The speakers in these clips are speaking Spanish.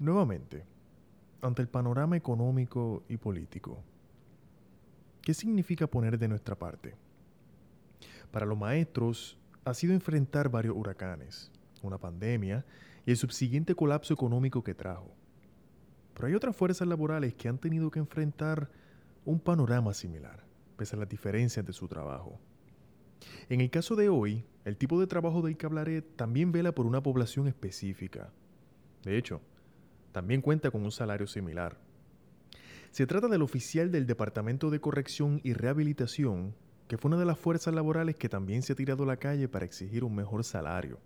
Nuevamente, ante el panorama económico y político, ¿qué significa poner de nuestra parte? Para los maestros ha sido enfrentar varios huracanes, una pandemia y el subsiguiente colapso económico que trajo. Pero hay otras fuerzas laborales que han tenido que enfrentar un panorama similar, pese a las diferencias de su trabajo. En el caso de hoy, el tipo de trabajo del que hablaré también vela por una población específica. De hecho, también cuenta con un salario similar. Se trata del oficial del Departamento de Corrección y Rehabilitación, que fue una de las fuerzas laborales que también se ha tirado a la calle para exigir un mejor salario.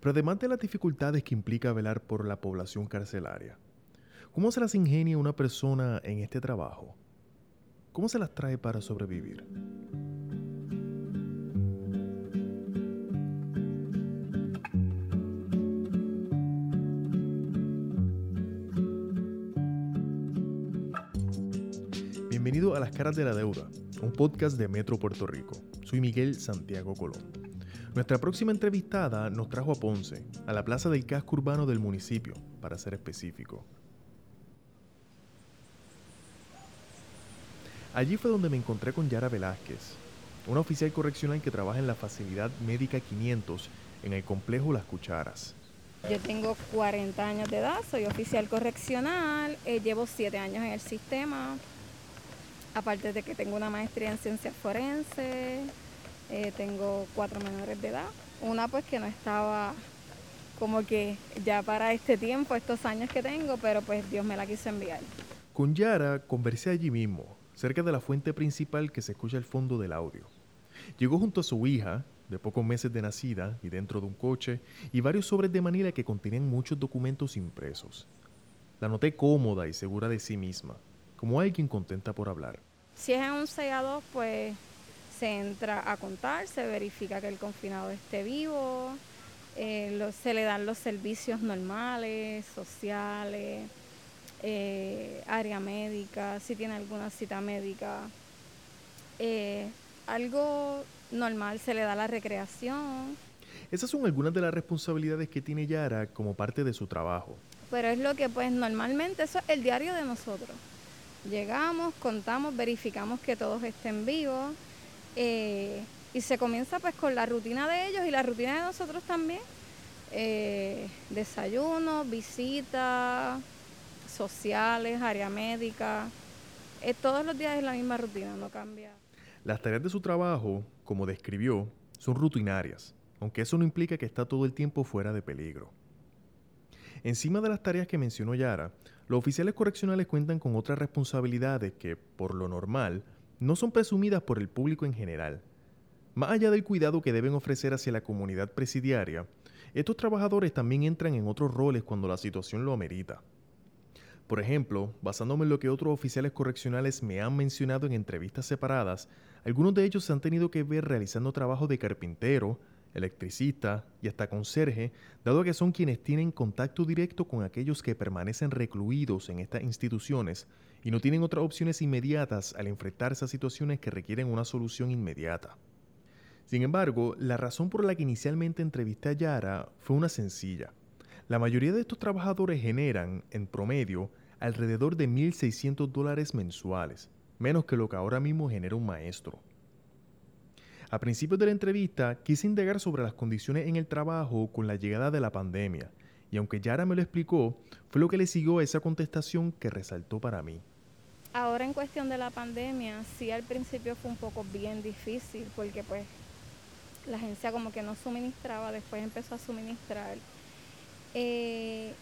Pero además de las dificultades que implica velar por la población carcelaria, ¿cómo se las ingenia una persona en este trabajo? ¿Cómo se las trae para sobrevivir? Bienvenido a Las Caras de la Deuda, un podcast de Metro Puerto Rico. Soy Miguel Santiago Colón. Nuestra próxima entrevistada nos trajo a Ponce, a la plaza del casco urbano del municipio, para ser específico. Allí fue donde me encontré con Yara Velázquez, una oficial correccional que trabaja en la facilidad médica 500 en el complejo Las Cucharas. Yo tengo 40 años de edad, soy oficial correccional, eh, llevo 7 años en el sistema, aparte de que tengo una maestría en ciencias forenses, eh, tengo cuatro menores de edad. Una pues que no estaba como que ya para este tiempo, estos años que tengo, pero pues Dios me la quiso enviar. Con Yara conversé allí mismo, cerca de la fuente principal que se escucha al fondo del audio. Llegó junto a su hija, de pocos meses de nacida, y dentro de un coche, y varios sobres de Manila que contenían muchos documentos impresos. La noté cómoda y segura de sí misma, como alguien contenta por hablar. Si es en un sellado, pues se entra a contar, se verifica que el confinado esté vivo, eh, se le dan los servicios normales, sociales, eh, área médica, si tiene alguna cita médica. Eh, algo normal se le da la recreación. Esas son algunas de las responsabilidades que tiene Yara como parte de su trabajo. Pero es lo que pues normalmente eso es el diario de nosotros. Llegamos, contamos, verificamos que todos estén vivos eh, y se comienza pues con la rutina de ellos y la rutina de nosotros también. Eh, desayuno, visitas sociales, área médica. Eh, todos los días es la misma rutina, no cambia. Las tareas de su trabajo, como describió, son rutinarias, aunque eso no implica que está todo el tiempo fuera de peligro. Encima de las tareas que mencionó Yara, los oficiales correccionales cuentan con otras responsabilidades que, por lo normal, no son presumidas por el público en general. Más allá del cuidado que deben ofrecer hacia la comunidad presidiaria, estos trabajadores también entran en otros roles cuando la situación lo amerita. Por ejemplo, basándome en lo que otros oficiales correccionales me han mencionado en entrevistas separadas, algunos de ellos se han tenido que ver realizando trabajo de carpintero, electricista y hasta conserje, dado que son quienes tienen contacto directo con aquellos que permanecen recluidos en estas instituciones y no tienen otras opciones inmediatas al enfrentarse a situaciones que requieren una solución inmediata. Sin embargo, la razón por la que inicialmente entrevisté a Yara fue una sencilla. La mayoría de estos trabajadores generan, en promedio, alrededor de 1.600 dólares mensuales, menos que lo que ahora mismo genera un maestro. A principios de la entrevista quise indagar sobre las condiciones en el trabajo con la llegada de la pandemia, y aunque Yara me lo explicó, fue lo que le siguió esa contestación que resaltó para mí. Ahora en cuestión de la pandemia, sí al principio fue un poco bien difícil porque pues la agencia como que no suministraba, después empezó a suministrar. Eh,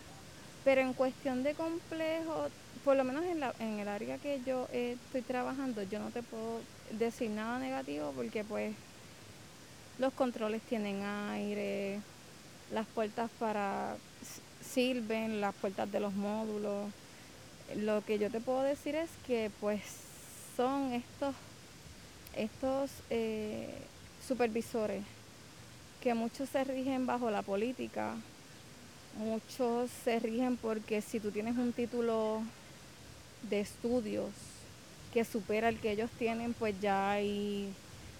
pero en cuestión de complejo, por lo menos en, el área que yo estoy trabajando, yo no te puedo decir nada negativo porque pues los controles tienen aire, las puertas para sirven, las puertas de los módulos. Lo que yo te puedo decir es que pues son estos estos eh, supervisores que muchos se rigen bajo la política, muchos se rigen porque si tú tienes un título de estudios que supera el que ellos tienen, pues ya ahí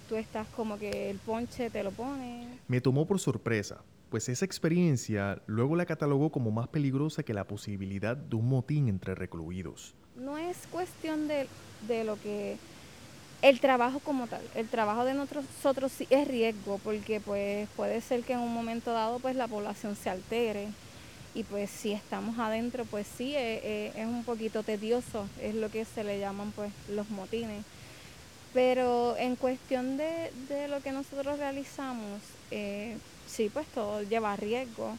tú estás como que el ponche te lo pone. Me tomó por sorpresa, pues esa experiencia luego la catalogó como más peligrosa que la posibilidad de un motín entre recluidos. No es cuestión de, de lo que el trabajo como tal, el trabajo de nosotros sí es riesgo porque pues puede ser que en un momento dado pues la población se altere y pues si estamos adentro pues sí eh, eh, es, un poquito tedioso, es lo que se le llaman pues los motines. Pero en cuestión de, lo que nosotros realizamos, eh, sí pues todo lleva riesgo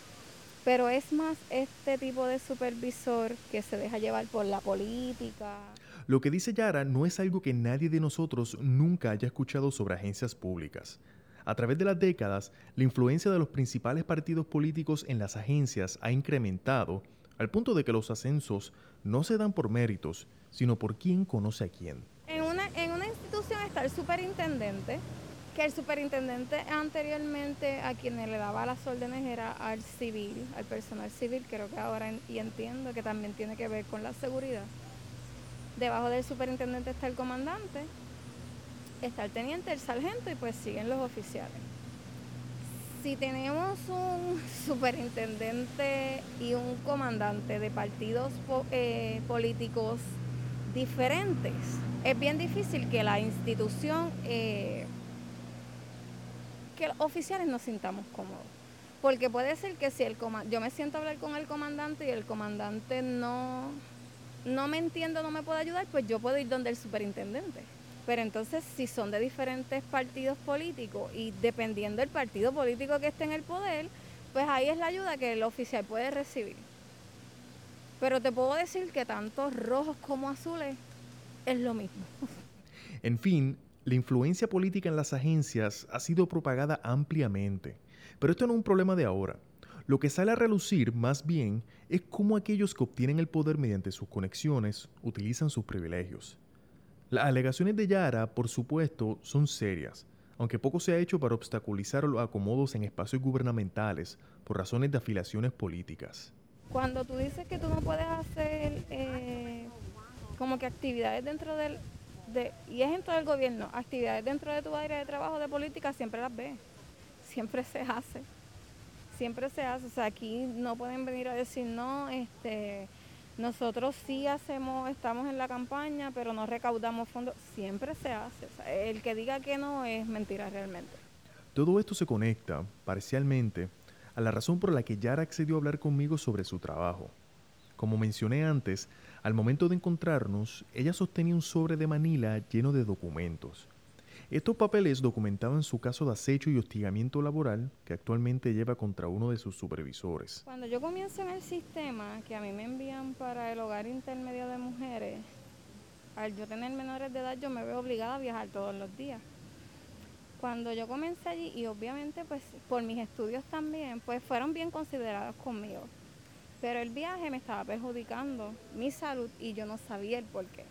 pero es más este tipo de supervisor que se deja llevar por la política. Lo que dice Yara no es algo que nadie de nosotros nunca haya escuchado sobre agencias públicas. A través de las décadas, la influencia de los principales partidos políticos en las agencias ha incrementado al punto de que los ascensos no se dan por méritos, sino por quién conoce a quién. En una, en una institución está el superintendente, que el superintendente anteriormente a quien le daba las órdenes era al civil, al personal civil, creo que ahora y entiendo que también tiene que ver con la seguridad. Debajo del superintendente está el comandante, está el teniente, el sargento y pues siguen los oficiales. Si tenemos un superintendente y un comandante de partidos eh, políticos diferentes, es bien difícil que la institución eh, que los oficiales nos sintamos cómodos. Porque puede ser que si el yo me siento a hablar con el comandante y el comandante no, no me entiende, no me puede ayudar, pues yo puedo ir donde el superintendente. Pero entonces, si son de diferentes partidos políticos y dependiendo del partido político que esté en el poder, pues ahí es la ayuda que el oficial puede recibir. Pero te puedo decir que tanto rojos como azules es lo mismo. En fin, la influencia política en las agencias ha sido propagada ampliamente, pero esto no es un problema de ahora. Lo que sale a relucir más bien es cómo aquellos que obtienen el poder mediante sus conexiones utilizan sus privilegios. Las alegaciones de Yara, por supuesto, son serias, aunque poco se ha hecho para obstaculizar los acomodos en espacios gubernamentales por razones de afiliaciones políticas. Cuando tú dices que tú no puedes hacer eh, como que actividades dentro del, y es en todo el gobierno, actividades dentro de tu área de trabajo de política siempre las ves, siempre se hace, siempre se hace, o sea, aquí no pueden venir a decir no, este, nosotros sí hacemos, estamos en la campaña, pero no recaudamos fondos, siempre se hace, el que diga que no es mentira realmente. Todo esto se conecta, parcialmente, a la razón por la que Yara accedió a hablar conmigo sobre su trabajo. Como mencioné antes, al momento de encontrarnos, ella sostenía un sobre de Manila lleno de documentos. Estos papeles documentaban su caso de acecho y hostigamiento laboral que actualmente lleva contra uno de sus supervisores. Cuando yo comienzo en el sistema, que a mí me envían para el hogar intermedio de mujeres, al yo tener menores de edad yo me veo obligada a viajar todos los días. Cuando yo comencé allí, y obviamente pues por mis estudios también, pues fueron bien considerados conmigo. Pero el viaje me estaba perjudicando mi salud y yo no sabía el por qué.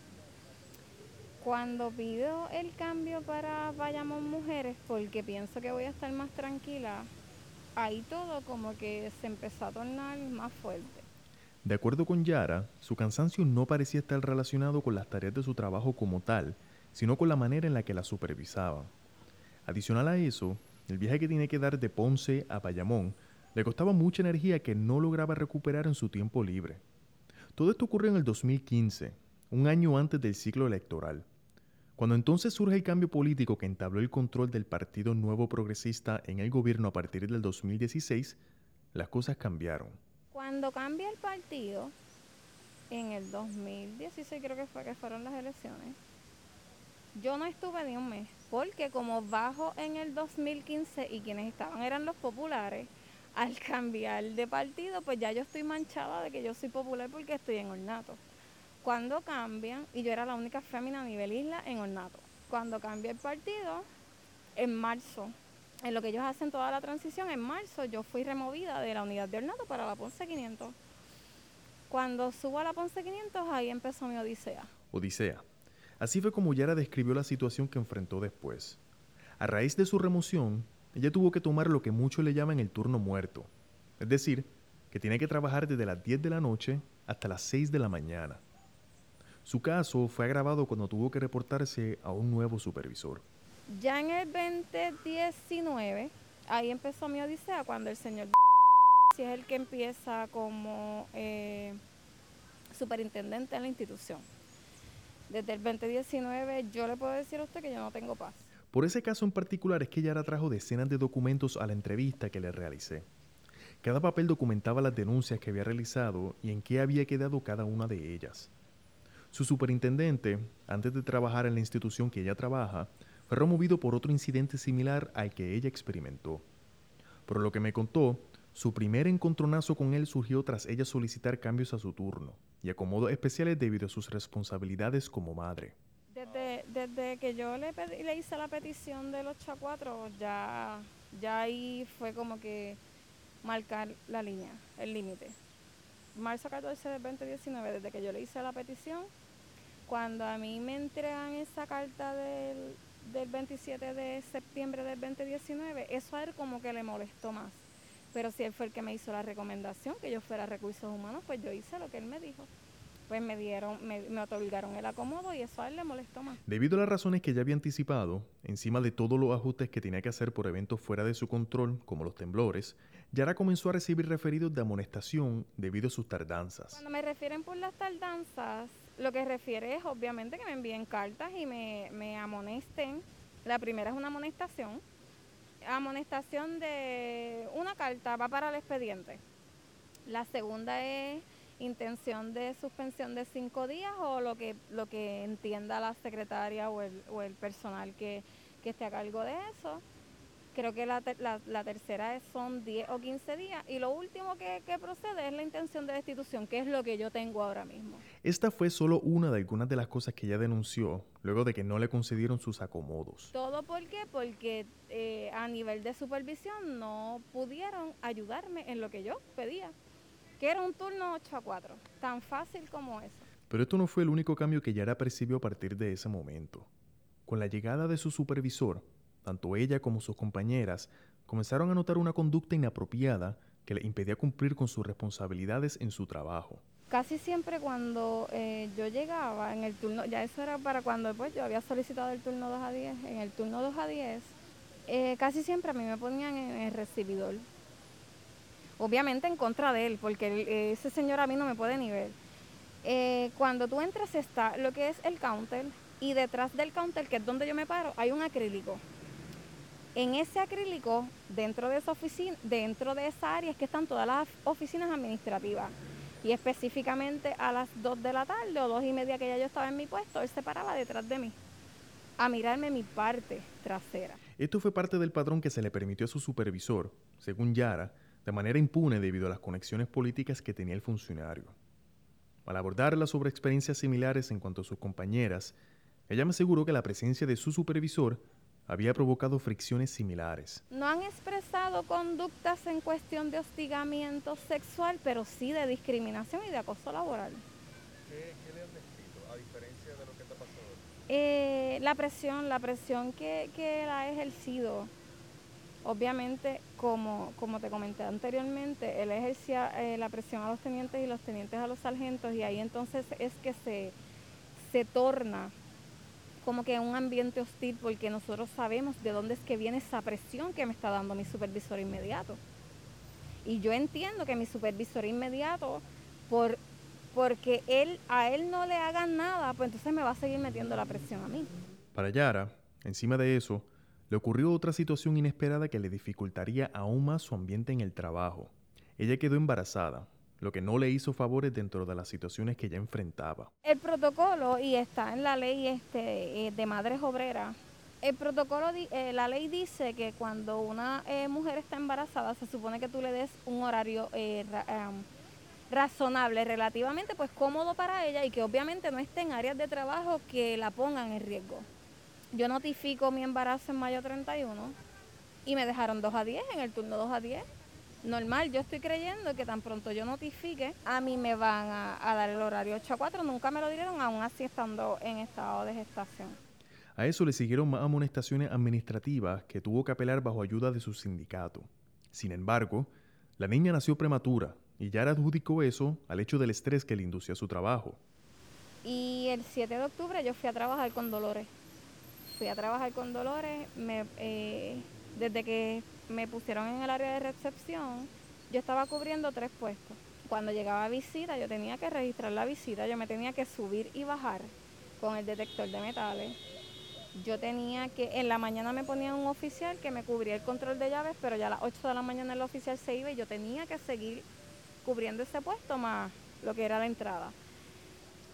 Cuando pido el cambio para Vayamos Mujeres, porque pienso que voy a estar más tranquila, ahí todo como que se empezó a tornar más fuerte. De acuerdo con Yara, su cansancio no parecía estar relacionado con las tareas de su trabajo como tal, sino con la manera en la que la supervisaba. Adicional a eso, el viaje que tiene que dar de Ponce a Bayamón le costaba mucha energía que no lograba recuperar en su tiempo libre. Todo esto ocurrió en el 2015, un año antes del ciclo electoral. Cuando entonces surge el cambio político que entabló el control del Partido Nuevo Progresista en el gobierno a partir del 2016, las cosas cambiaron. Cuando cambia el partido, en el 2016 creo que fue que fueron las elecciones, yo no estuve ni un mes, porque como bajo en el 2015 y quienes estaban eran los populares, al cambiar de partido, pues ya yo estoy manchada de que yo soy popular porque estoy en ornato. Cuando cambian, y yo era la única fémina a nivel isla en ornato, cuando cambia el partido, en marzo, en lo que ellos hacen toda la transición, en marzo yo fui removida de la unidad de ornato para la Ponce 500. Cuando subo a la Ponce 500, ahí empezó mi odisea. Odisea. Así fue como Yara describió la situación que enfrentó después. A raíz de su remoción, ella tuvo que tomar lo que muchos le llaman el turno muerto, es decir, que tiene que trabajar desde las 10 de la noche hasta las 6 de la mañana. Su caso fue agravado cuando tuvo que reportarse a un nuevo supervisor. Ya en el 2019, ahí empezó mi odisea cuando el señor Si es el que empieza como eh, superintendente en la institución. Desde el 2019 yo le puedo decir a usted que yo no tengo paz. Por ese caso en particular es que Yara trajo decenas de documentos a la entrevista que le realicé. Cada papel documentaba las denuncias que había realizado y en qué había quedado cada una de ellas. Su superintendente, antes de trabajar en la institución que ella trabaja, fue removido por otro incidente similar al que ella experimentó. Por lo que me contó, su primer encontronazo con él surgió tras ella solicitar cambios a su turno y acomodos especiales debido a sus responsabilidades como madre. Desde, que yo le, le hice la petición 8 a 4, ya, ya ahí fue como que marcar la línea, el límite. Marzo 14 del 2019, desde que yo le hice la petición, cuando a mí me entregan esa carta del, del 27 de septiembre del 2019, eso a él como que le molestó más pero si él fue el que me hizo la recomendación que yo fuera a recursos humanos, pues yo hice lo que él me dijo. Pues me dieron, me, me otorgaron el acomodo y eso a él le molestó más. Debido a las razones que ya había anticipado, encima de todos los ajustes que tenía que hacer por eventos fuera de su control, como los temblores, Yara comenzó a recibir referidos de amonestación debido a sus tardanzas. Cuando me refieren por las tardanzas, lo que refiere es obviamente que me envíen cartas y me, me amonesten. La primera es una amonestación, amonestación de una carta va para el expediente. La segunda es intención de suspensión de cinco días o lo que, lo que entienda la secretaria o el, o el personal que, que esté a cargo de eso. Creo que la, la, tercera son 10 o 15 días. Y lo último que, procede es la intención de destitución, que es lo que yo tengo ahora mismo. Esta fue solo una de algunas de las cosas que ella denunció luego de que no le concedieron sus acomodos. ¿Todo por qué? Porque eh, a nivel de supervisión no pudieron ayudarme en lo que yo pedía, que era un turno 8 a 4. Tan fácil como eso. Pero esto no fue el único cambio que Yara percibió a partir de ese momento. Con la llegada de su supervisor, tanto ella como sus compañeras comenzaron a notar una conducta inapropiada que le impedía cumplir con sus responsabilidades en su trabajo. Casi siempre cuando eh, yo llegaba en el turno, ya eso era para cuando después yo había solicitado el turno 2 a 10, en el turno 2 a 10, eh, casi siempre a mí me ponían en el recibidor. Obviamente en contra de él, porque ese señor a mí no me puede ni ver. Eh, cuando tú entras está lo que es el counter y detrás del counter, que es donde yo me paro, hay un acrílico. En ese acrílico, dentro de esa oficina, dentro de esa área es que están todas las oficinas administrativas. Y específicamente a las 2 de la tarde o dos y media que ya yo estaba en mi puesto, él se paraba detrás de mí a mirarme mi parte trasera. Esto fue parte del patrón que se le permitió a su supervisor, según Yara, de manera impune debido a las conexiones políticas que tenía el funcionario. Al abordarla sobre experiencias similares en cuanto a sus compañeras, ella me aseguró que la presencia de su supervisor había provocado fricciones similares. No han expresado conductas en cuestión de hostigamiento sexual, pero sí de discriminación y de acoso laboral. ¿Qué, le han descrito, a diferencia de lo que te ha pasado? Eh, la presión, la presión que, que él ha ejercido. Obviamente, como, como te comenté anteriormente, él ejercía eh, la presión a los tenientes y los tenientes a los sargentos y ahí entonces es que se, se torna como que un ambiente hostil porque nosotros sabemos de dónde es que viene esa presión que me está dando mi supervisor inmediato. Y yo entiendo que mi supervisor inmediato, por, porque él, a él no le hagan nada, pues entonces me va a seguir metiendo la presión a mí. Para Yara, encima de eso, le ocurrió otra situación inesperada que le dificultaría aún más su ambiente en el trabajo. Ella quedó embarazada, lo que no le hizo favores dentro de las situaciones que ella enfrentaba. El protocolo, y está en la ley este, eh, de madres obreras, el protocolo, eh, la ley dice que cuando una eh, mujer está embarazada se supone que tú le des un horario razonable, relativamente pues cómodo para ella y que obviamente no esté en áreas de trabajo que la pongan en riesgo. Yo notifico mi embarazo en mayo 31 y me dejaron 2 a 10 en el turno 2 a 10 normal. Yo estoy creyendo que tan pronto yo notifique, a mí me van a, dar el horario 8 a 4. Nunca me lo dieron, aún así estando en estado de gestación. A eso le siguieron más amonestaciones administrativas que tuvo que apelar bajo ayuda de su sindicato. Sin embargo, la niña nació prematura y ya adjudicó eso al hecho del estrés que le inducía a su trabajo. Y el 7 de octubre yo fui a trabajar con Dolores. Fui a trabajar con Dolores, me, eh, desde que me pusieron en el área de recepción, yo estaba cubriendo tres puestos. Cuando llegaba visita, yo tenía que registrar la visita, yo me tenía que subir y bajar con el detector de metales. Yo tenía que, en la mañana me ponía un oficial que me cubría el control de llaves, pero ya a las 8 de la mañana el oficial se iba y yo tenía que seguir cubriendo ese puesto más lo que era la entrada.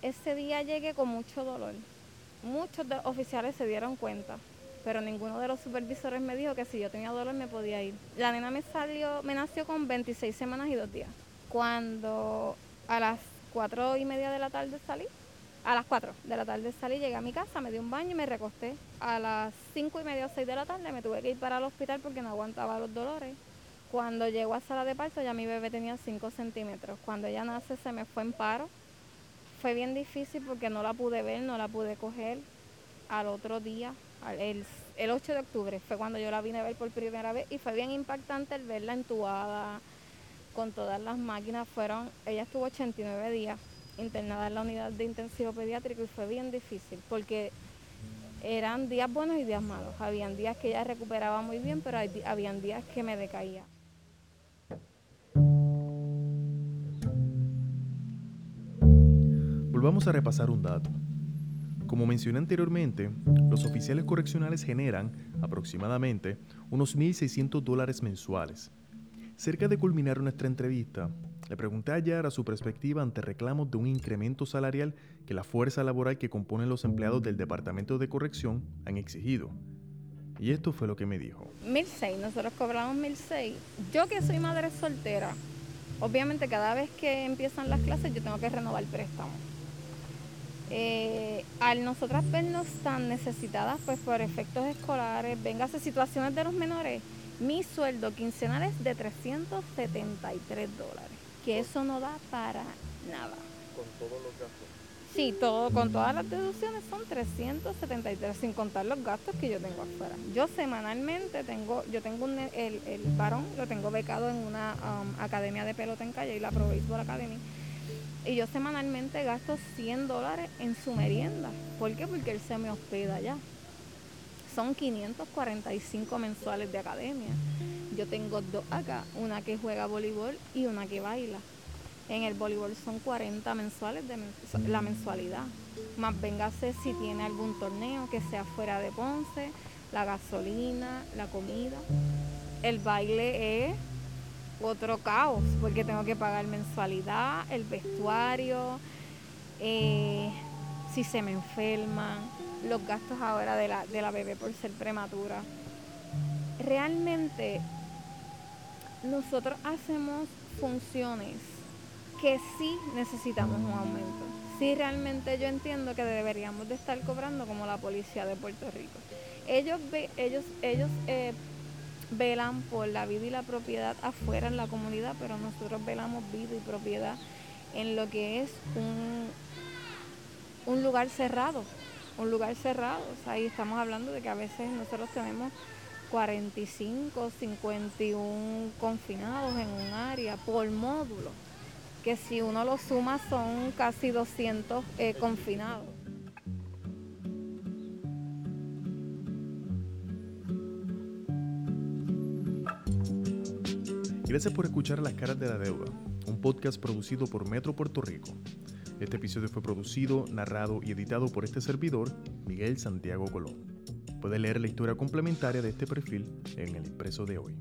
Ese día llegué con mucho dolor. Muchos de los oficiales se dieron cuenta, pero ninguno de los supervisores me dijo que si yo tenía dolor me podía ir. La nena me salió, me nació con 26 semanas y dos días. Cuando a las 4 y media de la tarde salí, a las 4 de la tarde salí, llegué a mi casa, me di un baño y me recosté. A las 5 y media o 6 de la tarde me tuve que ir para el hospital porque no aguantaba los dolores. Cuando llegó a sala de parto ya mi bebé tenía 5 centímetros. Cuando ella nace se me fue en paro. Fue bien difícil porque no la pude ver, no la pude coger. Al otro día, el, el 8 de octubre, fue cuando yo la vine a ver por primera vez y fue bien impactante el verla entubada con todas las máquinas. Fueron, ella estuvo 89 días internada en la unidad de intensivo pediátrico y fue bien difícil porque eran días buenos y días malos. Habían días que ella recuperaba muy bien, pero habían días que me decaía. Volvamos a repasar un dato. Como mencioné anteriormente, los oficiales correccionales generan aproximadamente unos 1.600 dólares mensuales. Cerca de culminar nuestra entrevista, le pregunté a Yara su perspectiva ante reclamos de un incremento salarial que la fuerza laboral que componen los empleados del Departamento de Corrección han exigido. Y esto fue lo que me dijo. 1.600, nosotros cobramos 1.600. Yo que soy madre soltera, obviamente cada vez que empiezan las clases yo tengo que renovar el préstamo. Eh, al nosotras vernos tan necesitadas pues por efectos escolares, véngase situaciones de los menores, mi sueldo quincenal es de 373 dólares, que eso no da para nada. ¿Con todos los gastos? Sí, todo, con todas las deducciones son 373, sin contar los gastos que yo tengo afuera. Yo semanalmente tengo, yo tengo un, el, el varón, lo tengo becado en una um, academia de pelota en calle, y la Pro Baseball Academy y yo semanalmente gasto 100 dólares en su merienda. ¿Por qué? Porque él se me hospeda allá. Son 545 mensuales de academia. Yo tengo dos acá, una que juega voleibol y una que baila. En el voleibol son 40 mensuales de la mensualidad. Más véngase si tiene algún torneo que sea fuera de Ponce, la gasolina, la comida. El baile es otro caos, porque tengo que pagar mensualidad, el vestuario, eh, si se me enferma, los gastos ahora de la, de la bebé por ser prematura. Realmente nosotros hacemos funciones que sí necesitamos un aumento. Sí realmente yo entiendo que deberíamos de estar cobrando como la policía de Puerto Rico. Ellos, ellos, ellos eh, velan por la vida y la propiedad afuera en la comunidad, pero nosotros velamos vida y propiedad en lo que es un, un lugar cerrado, un lugar cerrado. ahí estamos hablando de que a veces nosotros tenemos 45, 51 confinados en un área por módulo, que si uno lo suma son casi 200 eh, confinados. Gracias por escuchar Las Caras de la Deuda, un podcast producido por Metro Puerto Rico. Este episodio fue producido, narrado y editado por este servidor, Miguel Santiago Colón. Puede leer la historia complementaria de este perfil en el impreso de hoy.